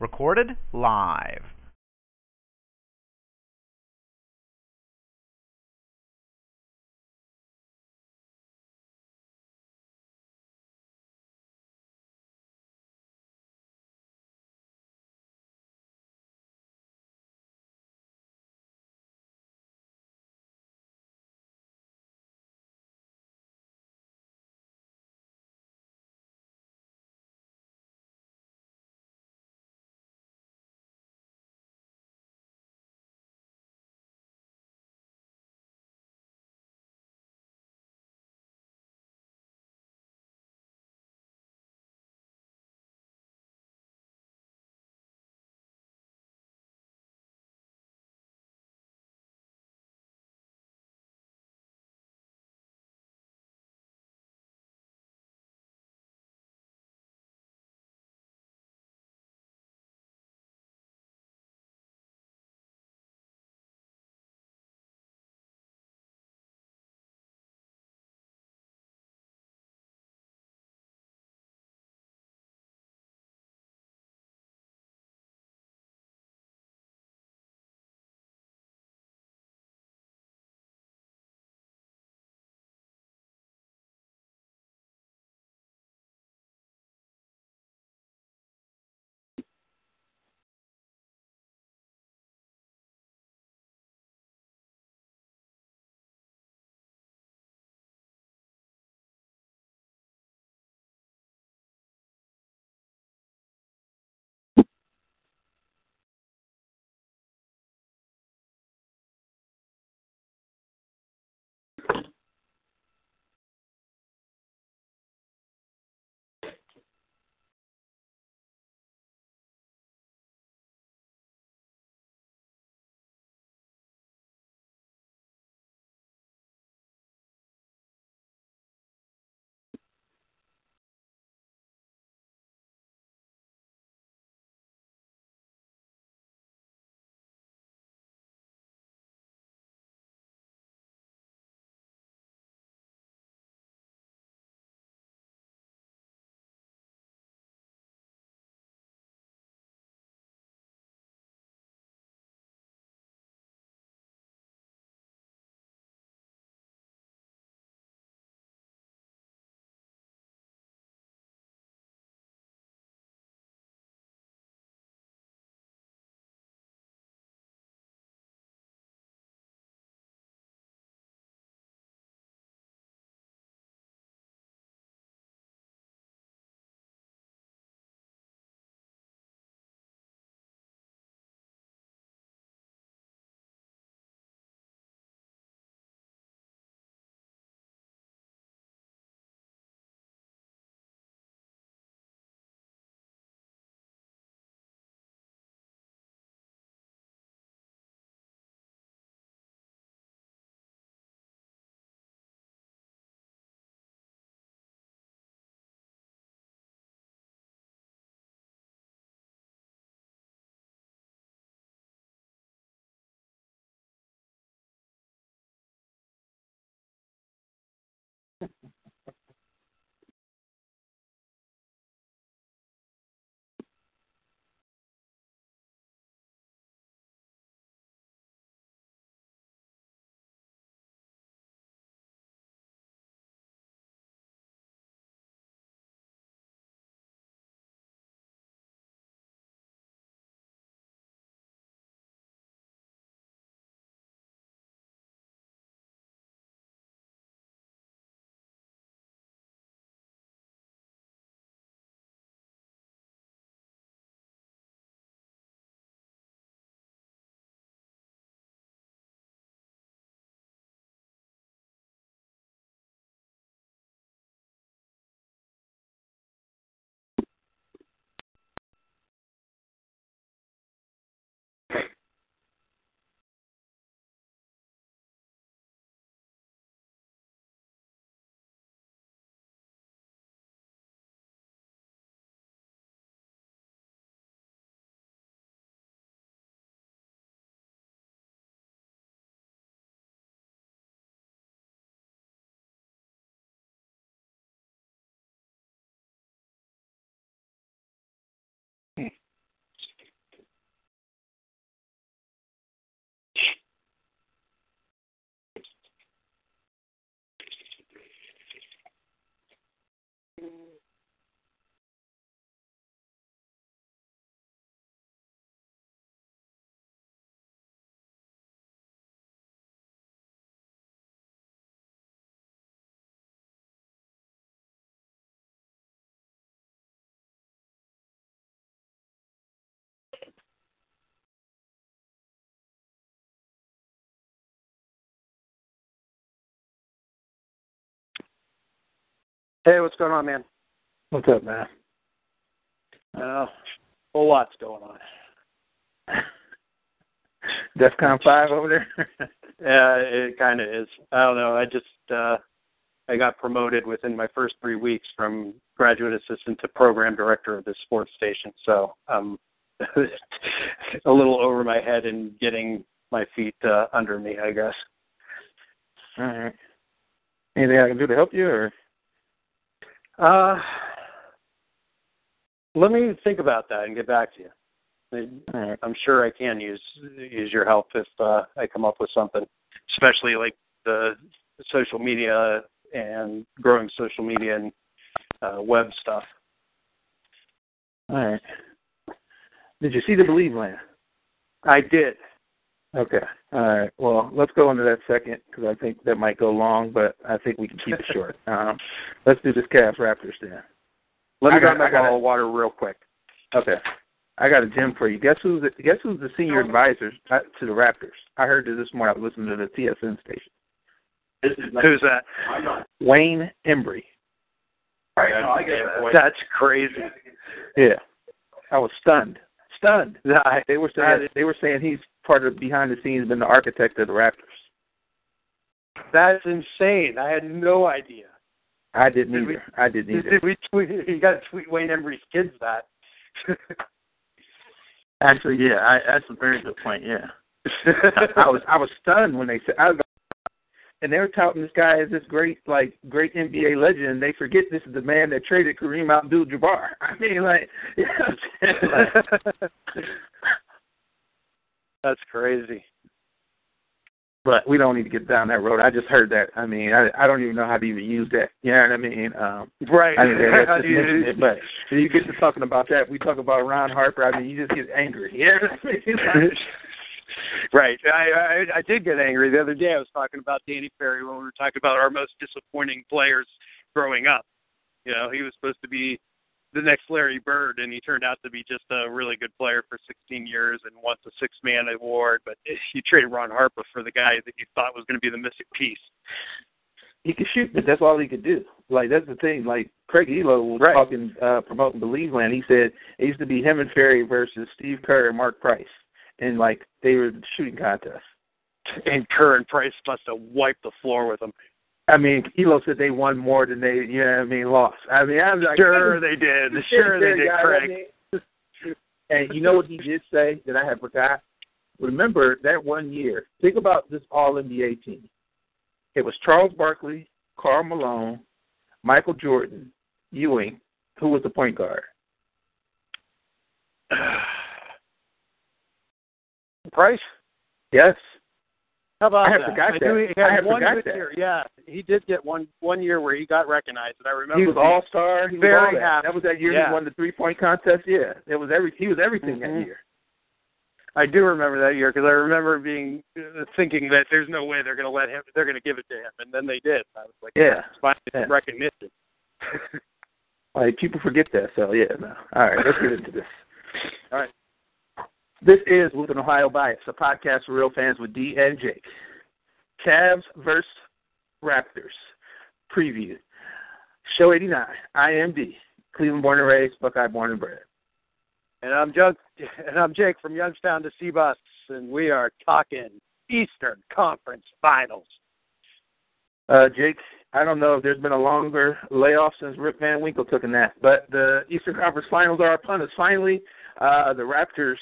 Recorded live. Hey, what's going on, man? What's up, man? Uh, a whole lot's going on. DEFCON five over there. yeah, it kind of is. I don't know. I just uh, I got promoted within my first three weeks from graduate assistant to program director of this sports station. So I'm a little over my head and getting my feet uh, under me, I guess. All right. Anything I can do to help you, or? Uh, let me think about that and get back to you. Right. I'm sure I can use use your help if uh, I come up with something, especially like the social media and growing social media and uh, web stuff. All right. Did you see the Believe Land? I did. Okay. All right. Well, let's go into that second because I think that might go long, but I think we can keep it short. Um, let's do this Cavs Raptors then. Let me I got- grab my I got bottle of water real quick. Okay. I got a gem for you. Guess who's the, guess who's the senior advisor uh, to the Raptors? I heard this this morning. I was listening to the TSN station. Who's that? Wayne Embry. That's crazy. Yeah. I was stunned. Stunned. They were saying they were saying he's part of behind the scenes, been the architect of the Raptors. that's insane. I had no idea. I didn't Did we- either. I didn't either. Did we tweet? You got to tweet Wayne Embry's kids that. Actually, yeah, I, that's a very good point. Yeah, I was I was stunned when they said, I was, and they were touting this guy as this great like great NBA legend. They forget this is the man that traded Kareem Abdul-Jabbar. I mean, like, you know? Like, That's crazy. but we don't need to get down that road. I just heard that. I mean, I I don't even know how to even use that. You know what I mean? Um, Right. I mean, let's just it, but when you get to talking about that, we talk about Ron Harper. I mean, you just get angry. You know I mean? right. I, I I did get angry the other day. I was talking about Danny Ferry when we were talking about our most disappointing players growing up. You know, he was supposed to be the next Larry Bird, and he turned out to be just a really good player for 16 years and wants the six-man award. But you traded Ron Harper for the guy that you thought was going to be the missing piece. he could shoot, but that's all he could do. Like that's the thing. Like Craig Ehlo was Right. talking, uh, promoting Believe Land. He said it used to be him and Ferry versus Steve Kerr and Mark Price, and like they were the shooting contest. And Kerr and Price must have wiped the floor with him. I mean, Ehlo said they won more than they, you know what I mean, lost. I mean, I'm like, Sure they did. Sure they did, guy, I Craig. mean, and you know what he did say that I had forgot? Remember that one year. Think about this All NBA team. It was Charles Barkley, Karl Malone, Michael Jordan, Ewing, who was the point guard. Price? Yes. How about I had that? forgot I that. knew he had I had one forgot good that. year. Yeah, he did get one one year where he got recognized, and I remember He was all star. He was Very all happy. That was that year Yeah. he won the three point contest. Yeah, it was every. He was everything Mhm. that year. I do remember that year because I remember being uh, thinking that there's no way they're going to let him. They're going to give it to him, and then they did. I was like, Yeah. it's finally Yeah. recognition. Like people forget that. So yeah. No. All right. Let's get into this. All right. This is with an Ohio bias, a podcast for real fans with D and Jake. Cavs versus Raptors preview. Show 89, IMD, Cleveland born and raised, Buckeye born and bred. And I'm Jug, and I'm Jake from Youngstown to CBUS, and we are talking Eastern Conference Finals. Uh, Jake, I don't know if there's been a longer layoff since Rip Van Winkle took a nap, but the Eastern Conference Finals are upon us. Finally, uh, the Raptors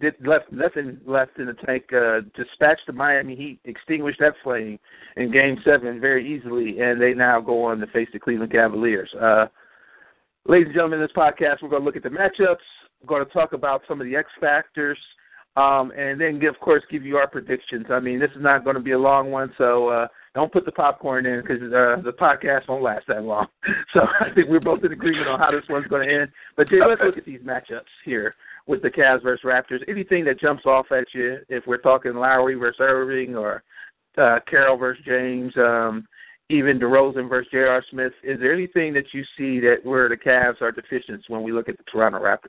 did left nothing left in the tank. Uh, dispatched the Miami Heat, extinguished that flame in Game Seven very easily, and they now go on to face the Cleveland Cavaliers. Uh, ladies and gentlemen, in this podcast, we're going to look at the matchups. We're going to talk about some of the X factors. Um, and then, of course, give you our predictions. I mean, this is not going to be a long one, so uh, don't put the popcorn in because uh, the podcast won't last that long. So I think we're both in agreement on how this one's going to end. But Jay, let's look at these matchups here with the Cavs versus Raptors. Anything that jumps off at you, if we're talking Lowry versus Irving or uh, Carroll versus James, um, even DeRozan versus J.R. Smith, is there anything that you see that where the Cavs are deficient when we look at the Toronto Raptors?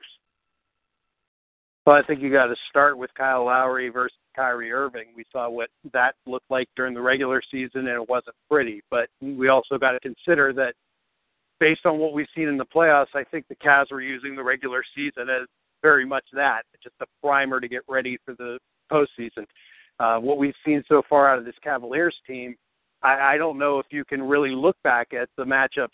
Well, I think you got to start with Kyle Lowry versus Kyrie Irving. We saw what that looked like during the regular season, and it wasn't pretty. But we also got to consider that based on what we've seen in the playoffs, I think the Cavs were using the regular season as very much that, just a primer to get ready for the postseason. Uh, what we've seen so far out of this Cavaliers team, I, I don't know if you can really look back at the matchups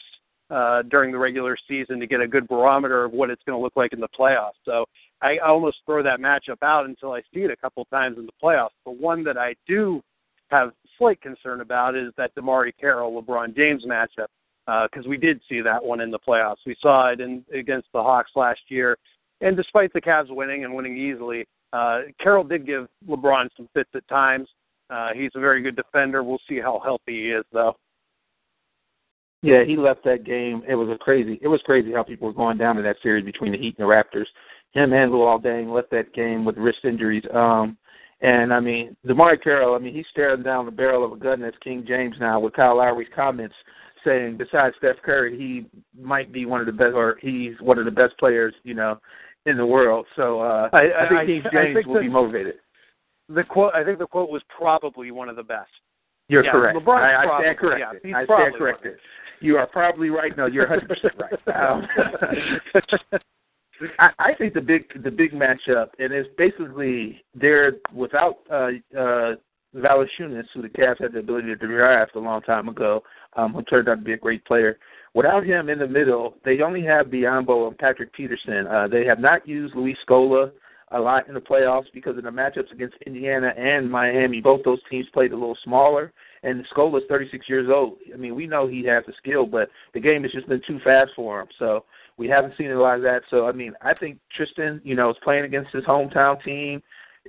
uh, during the regular season to get a good barometer of what it's going to look like in the playoffs. So I almost throw that matchup out until I see it a couple times in the playoffs. The one that I do have slight concern about is that DeMarre Carroll LeBron James matchup because uh, we did see that one in the playoffs. We saw it in against the Hawks last year, and despite the Cavs winning and winning easily, uh, Carroll did give LeBron some fits at times. Uh, he's a very good defender. We'll see how healthy he is, though. Yeah, he left that game. It was a crazy. It was crazy how people were going down in that series between the Heat and the Raptors. Him and Luol Deng left that game with wrist injuries. Um, and I mean, DeMarre Carroll. I mean, he's staring down the barrel of a gun as King James now with Kyle Lowry's comments saying besides Steph Curry, he might be one of the best, or he's one of the best players, you know, in the world. So uh, I, I, I think King James think will the, be motivated. The quote, I think the quote was probably one of the best. You're yeah, correct. LeBron's I, I probably, stand corrected. Yeah, I stand corrected. You are probably right. No, you're 100 percent right. Um, I, I think the big the big matchup, and it's basically they're without uh, uh, Valanciunas, who the Cavs had the ability to draft a long time ago, um, who turned out to be a great player. Without him in the middle, they only have Biyombo and Patrick Patterson. Uh, they have not used Luis Scola a lot in the playoffs because of the matchups against Indiana and Miami. Both those teams played a little smaller, and Scola's 36 years old. I mean, we know he has the skill, but the game has just been too fast for him. So we haven't seen a lot of that. So I mean, I think Tristan, you know, is playing against his hometown team.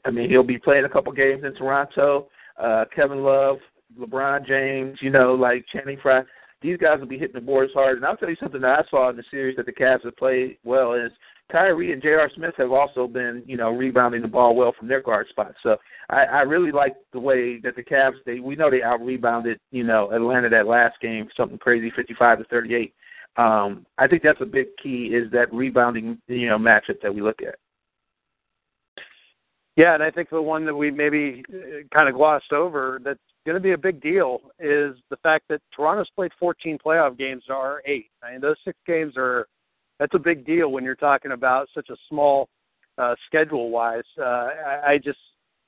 I mean, he'll be playing a couple games in Toronto. Uh, Kevin Love, LeBron James, you know, like Channing Frye. These guys will be hitting the boards hard. And I'll tell you something that I saw in the series that the Cavs have played well is Kyrie and J.R. Smith have also been, you know, rebounding the ball well from their guard spots. So I, I really like the way that the Cavs they we know they out rebounded, you know, Atlanta that last game, something crazy, fifty five to thirty eight. Um, I think that's a big key is that rebounding, you know, matchup that we look at. Yeah, and I think the one that we maybe uh, kind of glossed over that's going to be a big deal is the fact that Toronto's played 14 playoff games to eight. I mean, those six games are that's a big deal when you're talking about such a small uh, schedule wise. Uh, I, I just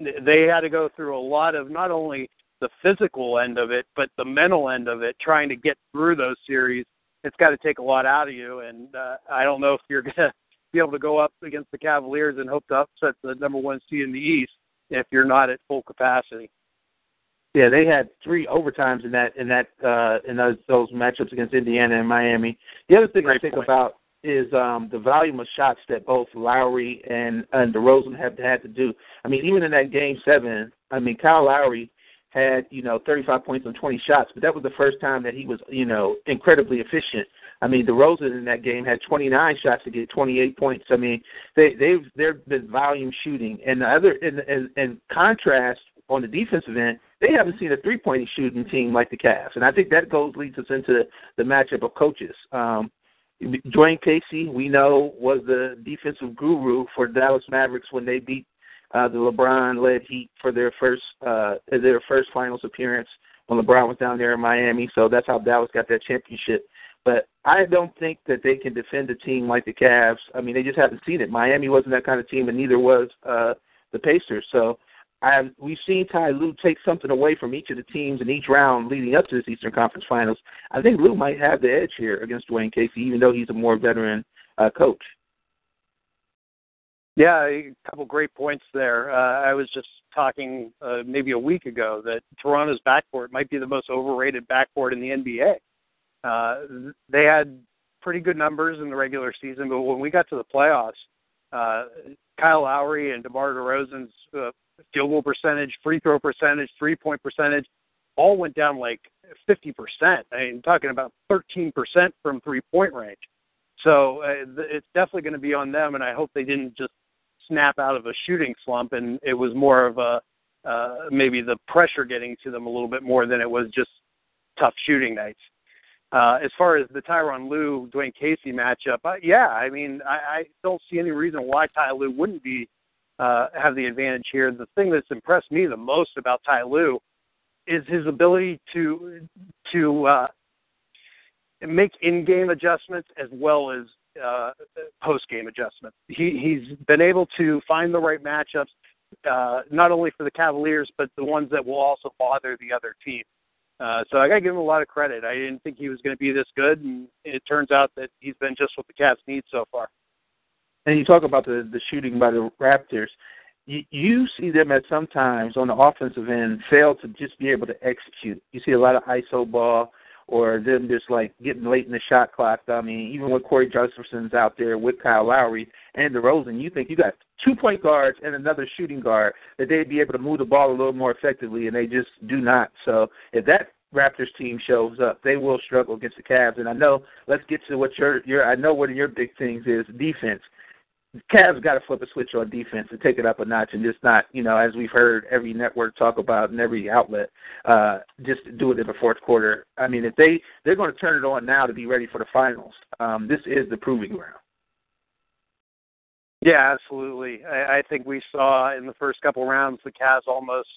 they had to go through a lot of not only the physical end of it, but the mental end of it, trying to get through those series. It's got to take a lot out of you, and uh, I don't know if you're going to be able to go up against the Cavaliers and hope to upset the number one seed in the East if you're not at full capacity. Yeah, they had three overtimes in that in that uh in those those matchups against Indiana and Miami. The other thing Great I think point. about is um the volume of shots that both Lowry and and DeRozan have had to do. I mean, even in that game seven, I mean Kyle Lowry had, you know, 35 points on 20 shots, but that was the first time that he was, you know, incredibly efficient. I mean, DeRozan in that game had 29 shots to get 28 points. I mean, they they've they've been volume shooting, and the other in, in, in contrast on the defensive end, they haven't seen a three point shooting team like the Cavs, and I think that goes leads us into the matchup of coaches. Um, Dwane Casey, we know, was the defensive guru for Dallas Mavericks when they beat uh, the LeBron-led Heat for their first uh, their first finals appearance when LeBron was down there in Miami. So that's how Dallas got that championship. But I don't think that they can defend a team like the Cavs. I mean, they just haven't seen it. Miami wasn't that kind of team, and neither was uh, the Pacers. So I we've seen Ty Lue take something away from each of the teams in each round leading up to this Eastern Conference Finals. I think Lue might have the edge here against Dwane Casey, even though he's a more veteran uh, coach. Yeah, a couple great points there. Uh, I was just talking uh, maybe a week ago that Toronto's backcourt might be the most overrated backcourt in the NBA. Uh, they had pretty good numbers in the regular season, but when we got to the playoffs, uh, Kyle Lowry and DeMar DeRozan's uh, field goal percentage, free throw percentage, three point percentage, all went down like 50%. I mean, talking about 13% from three point range. So uh, it's definitely going to be on them, and I hope they didn't just snap out of a shooting slump, and it was more of a uh, maybe the pressure getting to them a little bit more than it was just tough shooting nights. Uh, as far as the Tyronn Lue Dwane Casey matchup, uh, yeah, I mean, I, I don't see any reason why Ty Lue wouldn't be uh, have the advantage here. The thing that's impressed me the most about Ty Lue is his ability to to uh, make in-game adjustments as well as uh, post-game adjustments. He, he's been able to find the right matchups, uh, not only for the Cavaliers, but the ones that will also bother the other team. Uh, so I got to give him a lot of credit. I didn't think he was going to be this good, and it turns out that he's been just what the Cavs need so far. And you talk about the the shooting by the Raptors. You, you see them at sometimes on the offensive end fail to just be able to execute. You see a lot of ISO ball or them just like getting late in the shot clock. I mean, even when Cory Jefferson's out there with Kyle Lowry and DeRozan, you think you got two point guards and another shooting guard that they'd be able to move the ball a little more effectively, and they just do not. So if that Raptors team shows up, they will struggle against the Cavs. And I know, let's get to what your your I know of your big things is defense. Cavs got to flip a switch on defense and take it up a notch and just not, you know, as we've heard every network talk about and every outlet, uh, just do it in the fourth quarter. I mean, if they they're going to turn it on now to be ready for the finals, um, this is the proving ground. Yeah, absolutely. I, I think we saw in the first couple rounds the Cavs almost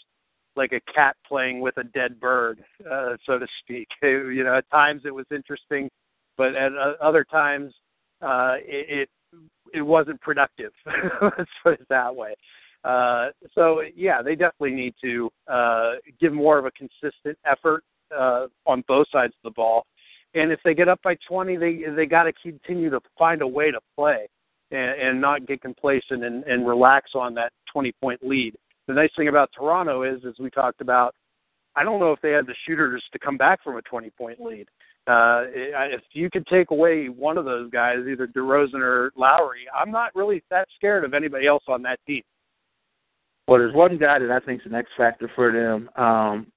like a cat playing with a dead bird, uh, so to speak. you know, at times it was interesting, but at uh, other times uh, it, it it wasn't productive. Let's put it that way. Uh, so yeah, they definitely need to uh, give more of a consistent effort uh, on both sides of the ball. And if they get up by 20, they they got to continue to find a way to play and, and not get complacent and, and relax on that 20 point lead. The nice thing about Toronto is, as we talked about, I don't know if they had the shooters to come back from a 20 point lead uh, if you could take away one of those guys, either DeRozan or Lowry, I'm not really that scared of anybody else on that team. Well, there's one guy that I think is an X factor for them, um,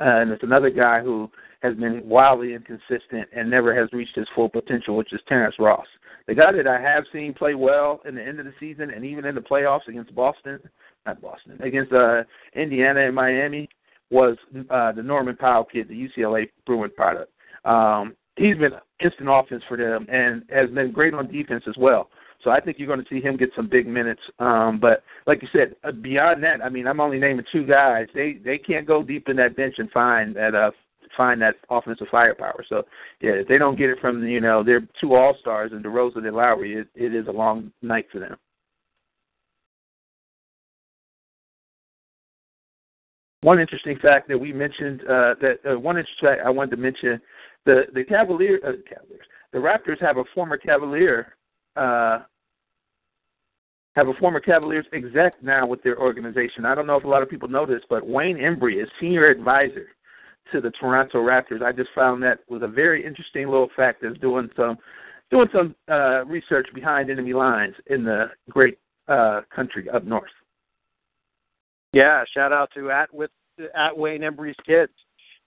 and it's another guy who has been wildly inconsistent and never has reached his full potential, which is Terrence Ross. The guy that I have seen play well in the end of the season and even in the playoffs against Boston, not Boston, against uh, Indiana and Miami was uh, the Norman Powell kid, the UCLA Bruin product. Um, he's been instant offense for them and has been great on defense as well. So I think you're going to see him get some big minutes. Um, but like you said, uh, beyond that, I mean, I'm only naming two guys. They they can't go deep in that bench and find that uh find that offensive firepower. So yeah, if they don't get it from you know their two all stars and DeRozan and Lowry, it, it is a long night for them. One interesting fact that we mentioned uh, that uh, one interesting fact I wanted to mention the the Cavalier uh, Cavaliers the Raptors have a former Cavalier uh, have a former Cavaliers exec now with their organization. I don't know if a lot of people know this, but Wayne Embry is senior advisor to the Toronto Raptors. I just found that was a very interesting little fact that's doing some doing some uh, research behind enemy lines in the great uh, country up north. Yeah, shout out to at with at Wayne Embry's kids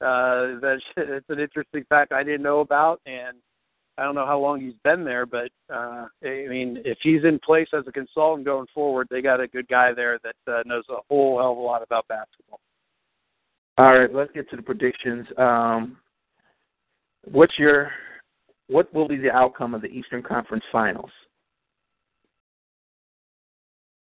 uh, that's it's an interesting fact I didn't know about, and I don't know how long he's been there, but uh, I mean, if he's in place as a consultant going forward, they got a good guy there that uh, knows a whole hell of a lot about basketball. All right, let's get to the predictions. Um, what's your what will be the outcome of the Eastern Conference Finals?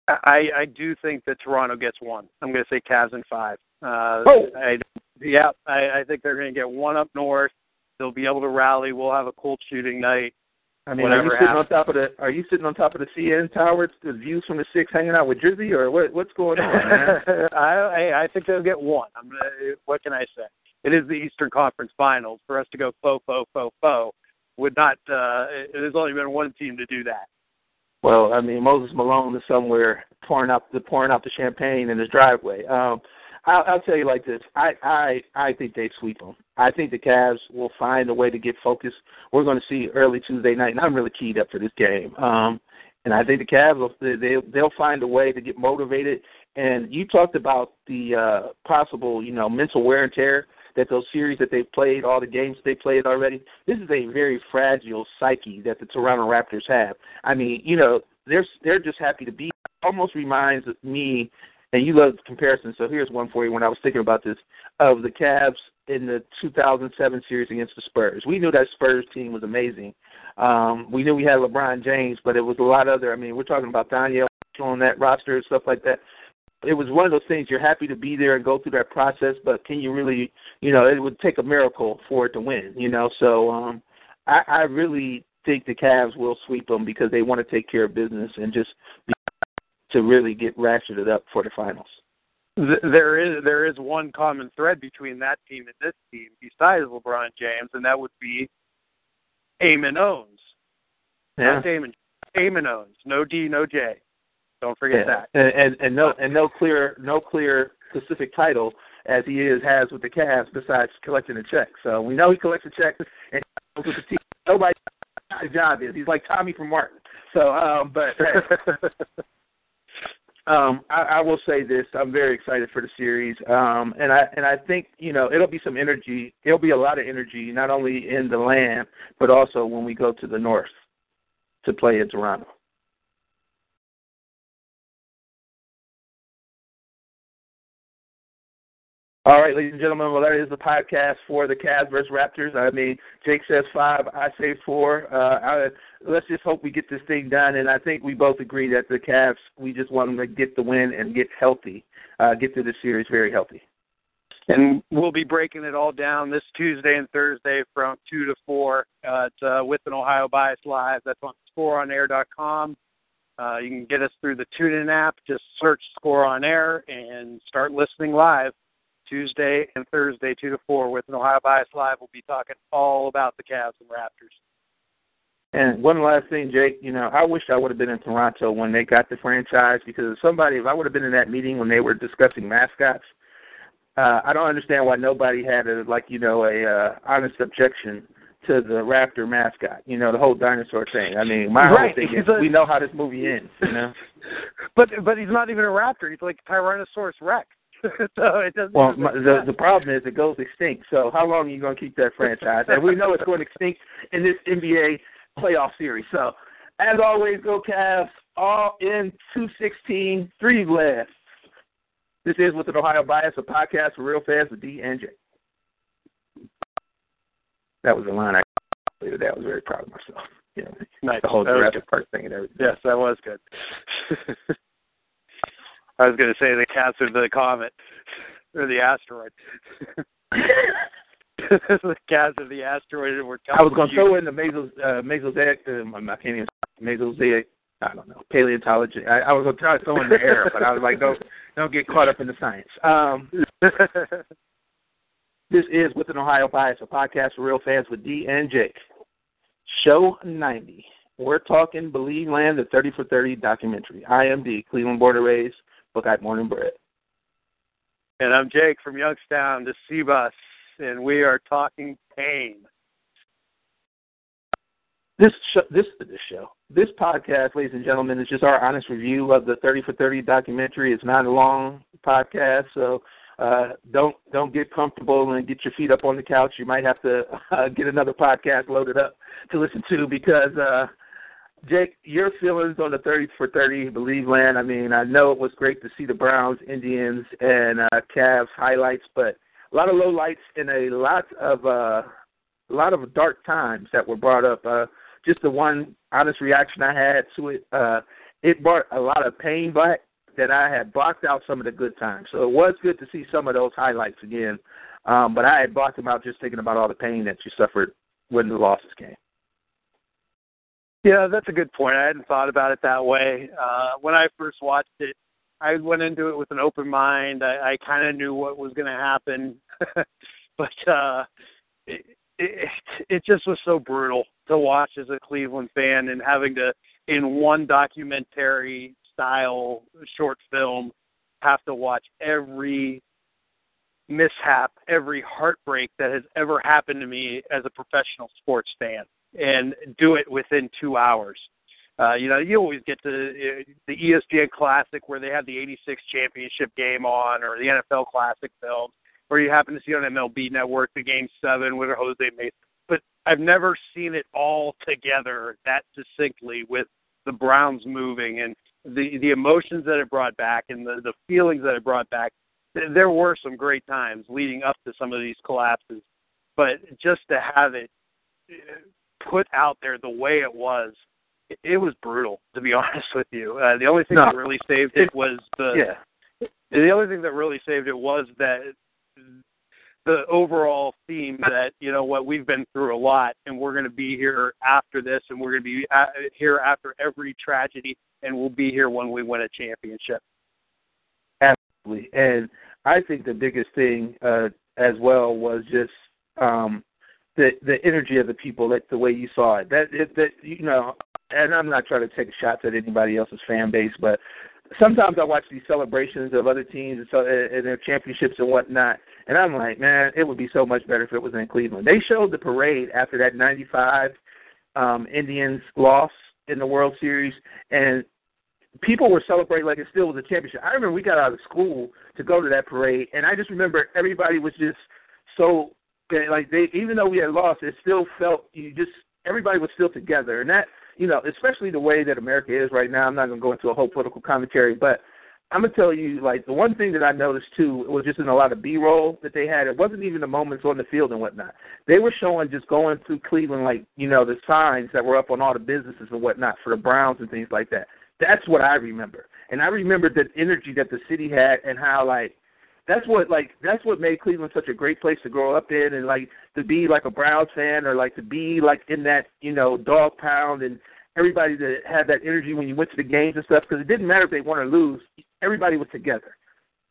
I I do think that Toronto gets one. I'm going to say Cavs in five. Uh, oh. I yeah, I, I think they're going to get one up north. They'll be able to rally. We'll have a cold shooting night. I mean, are you sitting happens. on top of the Are you sitting on top of the CN Tower, the views from the six, hanging out with Drizzy, or what? What's going on? Man? I, I I think they'll get one. I'm gonna, what can I say? It is the Eastern Conference Finals. For us to go fo fo fo fo would not. uh There's only been one team to do that. Well, I mean, Moses Malone is somewhere pouring out the pouring out the champagne in his driveway. Um, I'll, I'll tell you like this. I I I think they sweep them. I think the Cavs will find a way to get focused. We're going to see early Tuesday night, and I'm really keyed up for this game. Um, and I think the Cavs will they they'll find a way to get motivated. And you talked about the uh, possible, you know, mental wear and tear that those series that they've played, all the games they played already. This is a very fragile psyche that the Toronto Raptors have. I mean, you know, they're they're just happy to be. Almost reminds me and you love comparisons. So here's one for you. When I was thinking about this, of the Cavs in the 2007 series against the Spurs, we knew that Spurs team was amazing. Um, we knew we had LeBron James, but it was a lot other. I mean, we're talking about Daniel on that roster and stuff like that. It was one of those things. You're happy to be there and go through that process, but can you really, you know, it would take a miracle for it to win. You know, so um, I, I really think the Cavs will sweep them because they want to take care of business and just be, to really get ratcheted up for the finals. There is there is one common thread between that team and this team besides LeBron James, and that would be Eamon Owens. Yeah. Not Damon. Eamon Owens. No D, no J. Don't forget yeah. that. And, and and no and no clear no clear specific title as he is has with the Cavs besides collecting a check. So we know he collects a check and with the team. Nobody his job is. He's like Tommy from Martin. So um but um I, I will say this, I'm very excited for the series. Um and I and I think, you know, it'll be some energy it'll be a lot of energy, not only in the land, but also when we go to the north to play in Toronto. All right, ladies and gentlemen, well, that is the podcast for the Cavs versus Raptors. I mean, Jake says five, I say four. Uh, I, let's just hope we get this thing done. And I think we both agree that the Cavs, we just want them to get the win and get healthy, uh, get through the series very healthy. And we'll be breaking it all down this Tuesday and Thursday from 2 to 4 uh, uh, with an Ohio Bias Live. That's on scoreonair.com. Uh, you can get us through the TuneIn app. Just search Score on Air and start listening live. Tuesday and Thursday, 2 to 4, with an Ohio Bias Live. We'll be talking all about the Cavs and Raptors. And one last thing, Jake, you know, I wish I would have been in Toronto when they got the franchise because if somebody, if I would have been in that meeting when they were discussing mascots, uh, I don't understand why nobody had a, like, you know, a uh, honest objection to the raptor mascot. You know, the whole dinosaur thing. I mean, my right. whole thing is a, we know how this movie ends. You know, but but he's not even a raptor. He's like Tyrannosaurus Rex. so it doesn't. Well, my, the the problem is it goes extinct. So how long are you going to keep that franchise? And we know it's going extinct in this NBA playoff series. So as always, go Cavs. All in two sixteen, three left. This is with an Ohio bias, a podcast for real fans with D and J. That was the line I today. I was very proud of myself. You know, nice. the whole that Jurassic Park thing and everything. Yes, that was good. I was going to say the cats are the comet or the asteroid. the cats of the asteroid and we're I was going to throw in the mesos, uh, Mesozoic, uh, I can't even Mesozoic, I don't know, paleontology. I, I was going to try to throw in the air, but I was like, don't, don't get caught up in the science. Um, this is With an Ohio Bias, a podcast for real fans with D and Jake. Show 90. We're talking Believe Land, the 30 for 30 documentary. IMD, Cleveland Border Rays, Buckeye Morning Bread. And I'm Jake from Youngstown to CBUS, and we are talking pain. This show, this this show, this podcast, ladies and gentlemen, is just our honest review of the 30 for 30 documentary. It's not a long podcast, so uh, don't don't get comfortable and get your feet up on the couch. You might have to uh, get another podcast loaded up to listen to because uh, Jake, your feelings on the 30 for 30 Believe Land. I mean, I know it was great to see the Browns, Indians, and uh, Cavs highlights, but a lot of low lights and a lot of uh, a lot of dark times that were brought up. Uh, just the one honest reaction I had to it, uh, it brought a lot of pain back that I had blocked out some of the good times. So it was good to see some of those highlights again. Um, but I had blocked them out just thinking about all the pain that you suffered when the losses came. Yeah, that's a good point. I hadn't thought about it that way. Uh, when I first watched it, I went into it with an open mind. I, I kind of knew what was going to happen, but uh, it, it it just was so brutal to watch as a Cleveland fan and having to, in one documentary style short film, have to watch every mishap, every heartbreak that has ever happened to me as a professional sports fan and do it within two hours. Uh, you know, you always get the the ESPN Classic where they have the '86 championship game on, or the NFL Classic film, or you happen to see on MLB Network the Game Seven with Jose Mesa. But I've never seen it all together that succinctly with the Browns moving and the the emotions that it brought back and the the feelings that it brought back. There were some great times leading up to some of these collapses, but just to have it put out there the way it was, it, it was brutal. To be honest with you, uh, the only thing no, that really saved it was the yeah. The only thing that really saved it was that the overall theme that you know what we've been through a lot, and we're going to be here after this, and we're going to be at, here after every tragedy, and we'll be here when we win a championship. Absolutely, and I think the biggest thing uh, as well was just um, the the energy of the people, like the way you saw it. That it, that you know, and I'm not trying to take shots at anybody else's fan base, but sometimes I watch these celebrations of other teams and, so, and their championships and whatnot, and I'm like, man, it would be so much better if it was in Cleveland. They showed the parade after that '95 um, Indians loss in the World Series, and people were celebrating like it still was a championship. I remember we got out of school to go to that parade, and I just remember everybody was just so like they even though we had lost, it still felt you just everybody was still together, and that you know, especially the way that America is right now. I'm not going to go into a whole political commentary, but I'm gonna tell you, like the one thing that I noticed too was just in a lot of B-roll that they had. It wasn't even the moments on the field and whatnot. They were showing just going through Cleveland, like you know, the signs that were up on all the businesses and whatnot for the Browns and things like that. That's what I remember, and I remember the energy that the city had and how like that's what like that's what made Cleveland such a great place to grow up in and like to be like a Browns fan or like to be like in that you know dog pound and everybody that had that energy when you went to the games and stuff because it didn't matter if they won or lose. Everybody was together.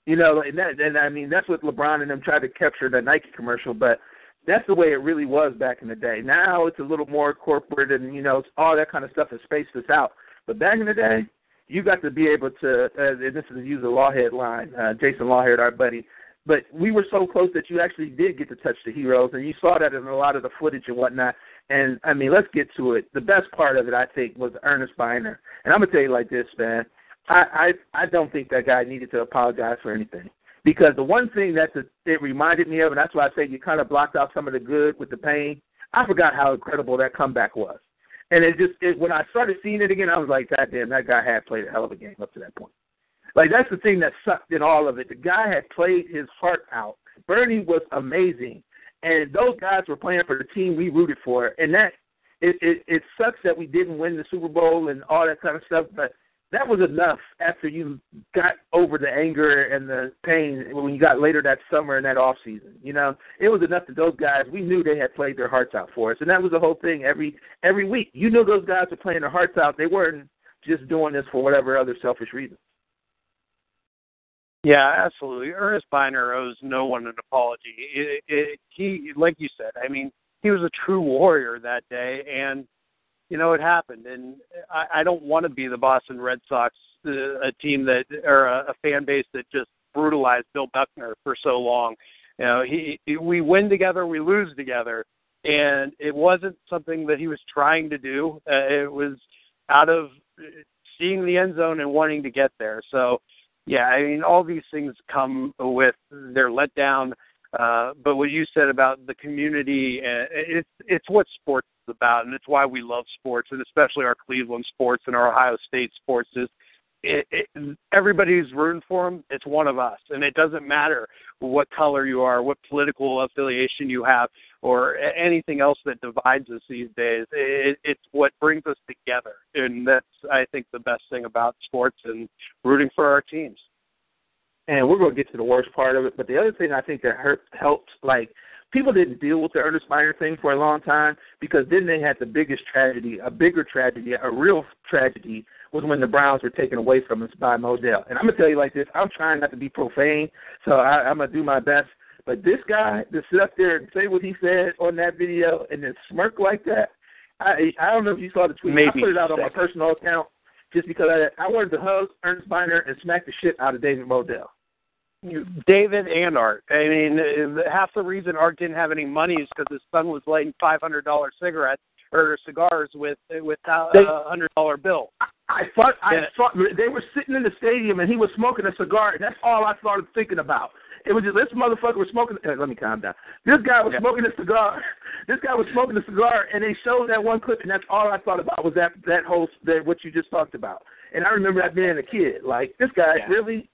You know, and that, and I mean that's what LeBron and them tried to capture the Nike commercial, but that's the way it really was back in the day. Now it's a little more corporate, and you know, all that kind of stuff has spaced us out. But back in the day, you got to be able to. Uh, and this is a use a Lawhead line, uh, Jason Lawhead, our buddy. But we were so close that you actually did get to touch the heroes, and you saw that in a lot of the footage and whatnot. And I mean, let's get to it. The best part of it, I think, was Earnest Byner. And I'm gonna tell you like this, man. I I I don't think that guy needed to apologize for anything because the one thing that the, it reminded me of, and that's why I say you kind of blocked out some of the good with the pain. I forgot how incredible that comeback was, and it just it, when I started seeing it again, I was like, God damn, that guy had played a hell of a game up to that point. Like that's the thing that sucked in all of it. The guy had played his heart out. Bernie was amazing, and those guys were playing for the team we rooted for, and that it, it it sucks that we didn't win the Super Bowl and all that kind of stuff, but that was enough after you got over the anger and the pain when you got later that summer and that off season. You know, it was enough that those guys we knew they had played their hearts out for us, and that was the whole thing. Every every week, you knew those guys were playing their hearts out. They weren't just doing this for whatever other selfish reason. Yeah, absolutely. Earnest Byner owes no one an apology. It, it, he, like you said, I mean, he was a true warrior that day, and you know it happened. And I, I don't want to be the Boston Red Sox, uh, a team that or a, a fan base that just brutalized Bill Buckner for so long. You know, he, he we win together, we lose together, and it wasn't something that he was trying to do. Uh, it was out of seeing the end zone and wanting to get there. So yeah, I mean, all these things come with their letdown. Uh, but what you said about the community, uh, it's it's what sports is about, and it's why we love sports, and especially our Cleveland sports and our Ohio State sports. Is it, it, everybody who's rooting for them, it's one of us, and it doesn't matter what color you are, what political affiliation you have, or anything else that divides us these days. It, it's what brings us together, and that's I think the best thing about sports and rooting for our teams. And we're going to get to the worst part of it, but the other thing I think that hurt helped, like people didn't deal with the Earnest Byner thing for a long time because then they had the biggest tragedy, a bigger tragedy, a real tragedy was when the Browns were taken away from us by Modell. And I'm gonna tell you like this: I'm trying not to be profane, so I, I'm gonna do my best. But this guy to sit up there and say what he said on that video and then smirk like that, I I don't know if you saw the tweet. Maybe I put it out on my personal account just because I, I wanted to hug Earnest Byner and smack the shit out of David Modell. David and Art. I mean, half the reason Art didn't have any money is because his son was lighting five hundred dollar cigarettes or cigars with with a hundred dollar bill. I thought I thought they were sitting in the stadium and he was smoking a cigar. And that's all I started thinking about. It was just this motherfucker was smoking. Uh, let me calm down. This guy was yeah. smoking a cigar. This guy was smoking a cigar, and they showed that one clip, and that's all I thought about was that that whole that what you just talked about. And I remember that being a kid. Like this guy yeah. really.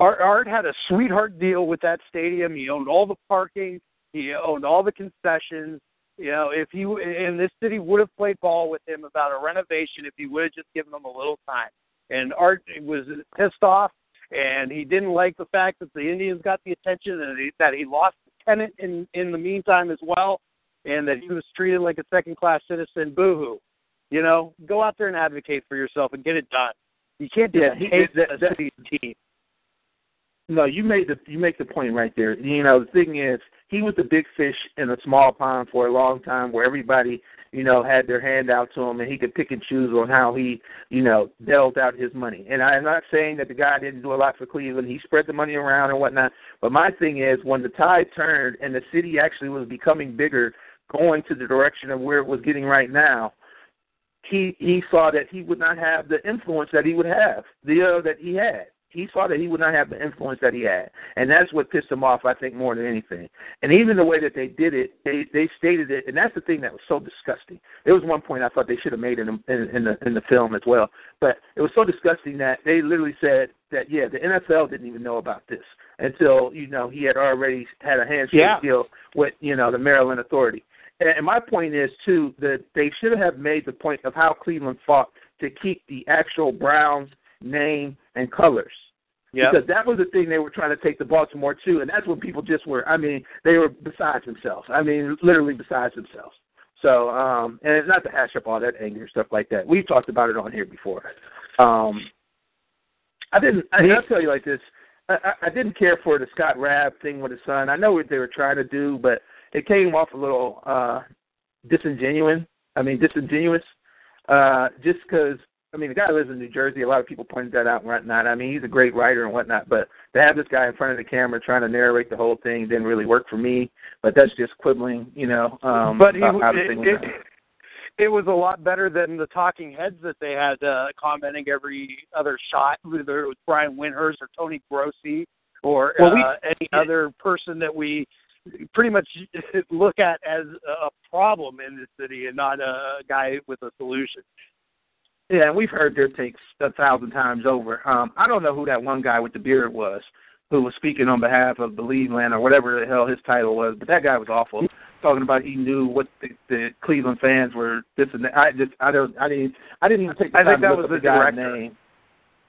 Art Art had a sweetheart deal with that stadium. He owned all the parking. He owned all the concessions. You know, if he in this city would have played ball with him about a renovation, if he would have just given them a little time. And Art was pissed off, and he didn't like the fact that the Indians got the attention and he, that he lost the tenant in in the meantime as well, and that he was treated like a second class citizen. Boo hoo. You know, go out there and advocate for yourself and get it done. You can't just Yeah, he- hate that- a that- city team. No, you made the you make the point right there. You know, the thing is, he was the big fish in a small pond for a long time, where everybody, you know, had their hand out to him, and he could pick and choose on how he, you know, dealt out his money. And I'm not saying that the guy didn't do a lot for Cleveland. He spread the money around and whatnot. But my thing is, when the tide turned and the city actually was becoming bigger, going to the direction of where it was getting right now, he he saw that he would not have the influence that he would have the uh, that he had. He saw that he would not have the influence that he had, and that's what pissed him off. I think more than anything. And even the way that they did it, they they stated it, and that's the thing that was so disgusting. There was one point I thought they should have made in the, in, in the in the film as well, but it was so disgusting that they literally said that yeah, the NFL didn't even know about this until you know he had already had a handshake Yeah. deal with you know the Maryland Authority. And and my point is too that they should have made the point of how Cleveland fought to keep the actual Browns name and colors. Yeah. Because that was the thing they were trying to take to Baltimore too, and that's when people just were. I mean, they were besides themselves. I mean, literally besides themselves. So, um, and it's not to hash up all that anger and stuff like that. We've talked about it on here before. Um, I didn't. I, I'll tell you like this. I, I I didn't care for the Scott Raab thing with his son. I know what they were trying to do, but it came off a little uh disingenuous. I mean, disingenuous. Uh, just because I mean, the guy lives in New Jersey. A lot of people pointed that out and whatnot. I mean, he's a great writer and whatnot, but to have this guy in front of the camera trying to narrate the whole thing didn't really work for me. But that's just quibbling, you know. Um, but he, about it, it, it was a lot better than the talking heads that they had uh, commenting every other shot, whether it was Brian Windhorst or Tony Grossi or Well, we- uh, any other person that we pretty much look at as a problem in this city and not a guy with a solution. Yeah, and we've heard their takes a thousand times over. Um, I don't know who that one guy with the beard was who was speaking on behalf of Believeland or whatever the hell his title was, but that guy was awful. Talking about he knew what the, the Cleveland fans were this and that. I just I don't I didn't I didn't even take the I time think that to was the the guy's director. name.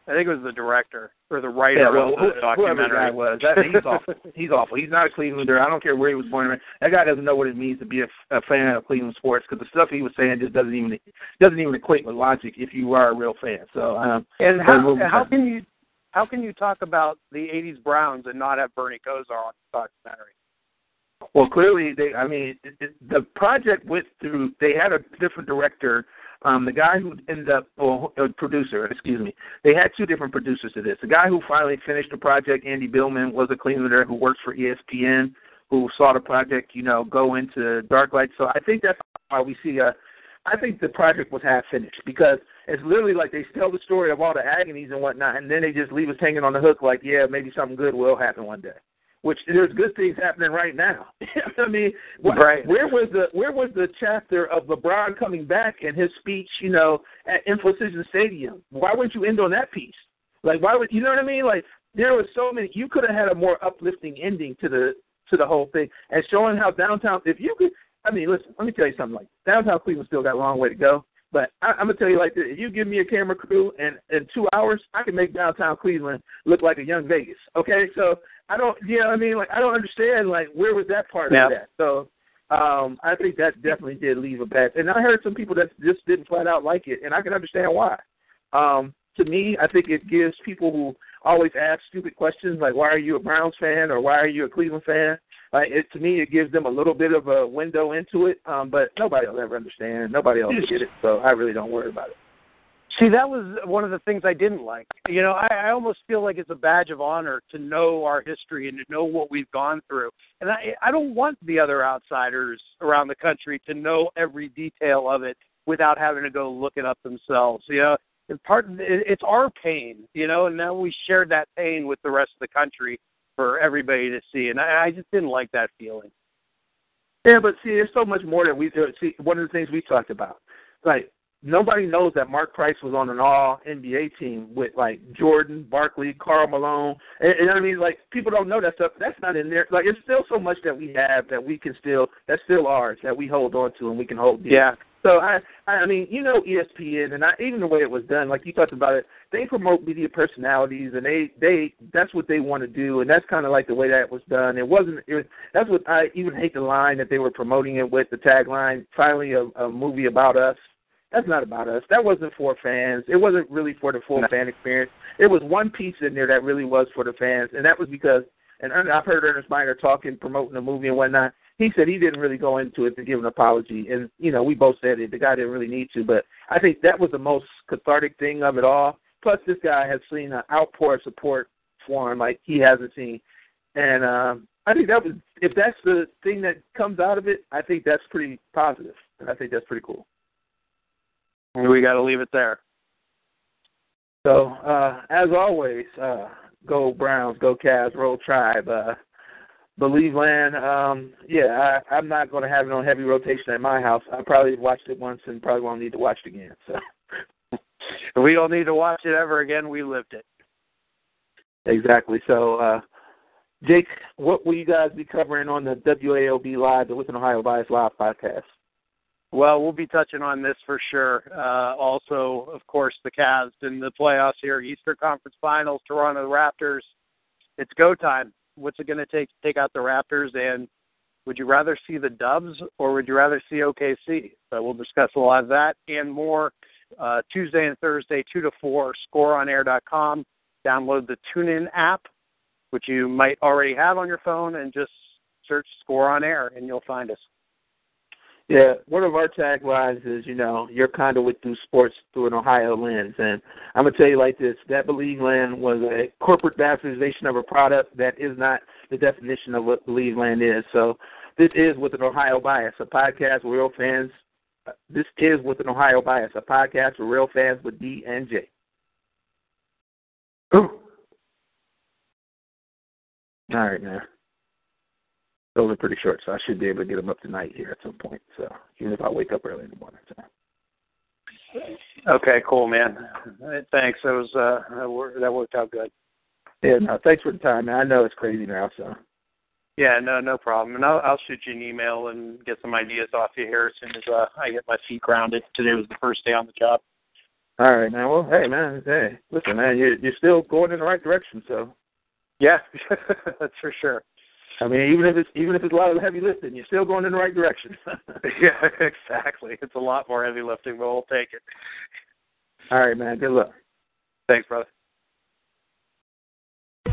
I think it was the director or the writer Yeah, well, of the who- whoever the documentary. guy was, that, he's awful. He's awful. He's not a Clevelander. I don't care where he was born. That guy doesn't know what it means to be a, a fan of Cleveland sports because the stuff he was saying just doesn't even doesn't even equate with logic if you are a real fan. So, um, And how we'll- how can you how can you talk about the '80s Browns and not have Bernie Kosar on the documentary? Well, clearly, they. I mean, it, it, the project went through. They had a different director. Um, the guy who ended up, or uh, producer, excuse me. They had two different producers to this. The guy who finally finished the project, Andy Billman, was a Clevelander who works for ESPN, who saw the project, you know, go into dark light. So I think that's why we see a. I think the project was half finished because it's literally like they tell the story of all the agonies and whatnot, and then they just leave us hanging on the hook, like, yeah, maybe something good will happen one day which there's good things happening right now. I mean, Right. where was the where was the chapter of LeBron coming back and his speech, you know, at Infocision Stadium? Why wouldn't you end on that piece? Like, why would you know what I mean? Like, there was so many. You could have had a more uplifting ending to the to the whole thing and showing how downtown. If you could, I mean, listen, let me tell you something. Like downtown Cleveland still got a long way to go. But I, I'm gonna tell you like this: if you give me a camera crew and in two hours, I can make downtown Cleveland look like a young Vegas. Okay, so I don't, you know, what I mean, like I don't understand like where was that part Yeah. of that? So um, I think that definitely did leave a bad. And I heard some people that just didn't flat out like it, and I can understand why. Um, to me, I think it gives people who always ask stupid questions like, "Why are you a Browns fan?" or "Why are you a Cleveland fan?" Like it to me, it gives them a little bit of a window into it. Um, but nobody will ever understand. Nobody else will get it. So I really don't worry about it. See, that was one of the things I didn't like. You know, I, I almost feel like it's a badge of honor to know our history and to know what we've gone through. And I, I don't want the other outsiders around the country to know every detail of it without having to go look it up themselves. You know, it's part. it- It's our pain. You know, and now we share that pain with the rest of the country for everybody to see. And I, I just didn't like that feeling. Yeah, but see, there's so much more that we. Uh, see, one of the things we talked about, like nobody knows that Mark Price was on an All NBA team with like Jordan, Barkley, Karl Malone. And, and I mean, like people don't know that stuff. That's not in there. Like it's still so much that we have that we can still that's still ours that we hold on to and we can hold dear. Yeah. So I, I mean, you know, ESPN, and I, even the way it was done, like you talked about it, they promote media personalities, and they, they, that's what they want to do, and that's kind of like the way that was done. It wasn't, it was, that's what I even hate the line that they were promoting it with the tagline, finally a, a movie about us. That's not about us. That wasn't for fans. It wasn't really for the full no. fan experience. It was one piece in there that really was for the fans, and that was because, and I've heard Earnest Byner talking, promoting the movie and whatnot he said he didn't really go into it to give an apology, and you know we both said it. The guy didn't really need to, but I think that was the most cathartic thing of it all. Plus, this guy has seen an outpour of support for him like he hasn't seen, and um, I think that was if that's the thing that comes out of it, I think that's pretty positive, and I think that's pretty cool. And we got to leave it there. So, uh, as always, uh, go Browns, go Cavs, roll Tribe. Uh, Believeland, um, yeah, I, I'm not going to have it on heavy rotation at my house. I probably watched it once and probably won't need to watch it again. So we don't need to watch it ever again. We lived it. Exactly. So, uh, Jake, what will you guys be covering on the WAOB Live, the With an Ohio Bias Live podcast? Well, we'll be touching on this for sure. Uh, also, of course, the Cavs in the playoffs here, Eastern Conference Finals, Toronto Raptors. It's go time what's it going to take to take out the Raptors? And would you rather see the Dubs or would you rather see OKC? So we'll discuss a lot of that and more uh, Tuesday and Thursday, 2 to 4, scoreonair.com. Download the TuneIn app, which you might already have on your phone, and just search Score on Air, and you'll find us. Yeah, one of our taglines is, you know, your conduit through sports through an Ohio lens. And I'm going to tell you like this that Believeland was a corporate bastardization of a product that is not the definition of what Believeland is. So this is with an Ohio bias, a podcast where real fans. Uh, this is with an Ohio bias, a podcast for real fans with D and J. Ooh. All right, man those are pretty short, so I should be able to get them up tonight here at some point. So even if I wake up early in the morning. So. Okay, cool, man. Thanks. That was uh, that worked out good. Yeah, no, thanks for the time, man. I know it's crazy now, so. Yeah, no, no problem. And I'll, I'll shoot you an email and get some ideas off you here as soon as uh, I get my feet grounded. Today was the first day on the job. All right, man. Well, hey, man. Hey, listen, man. You're you're still going in the right direction, so. Yeah, that's for sure. I mean, even if it's even if it's a lot of heavy lifting, you're still going in the right direction. yeah, exactly. It's a lot more heavy lifting, but we'll take it. All right, man. Good luck. Thanks, brother.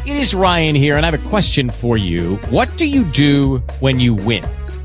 It is Ryan here, and I have a question for you. What do you do when you win?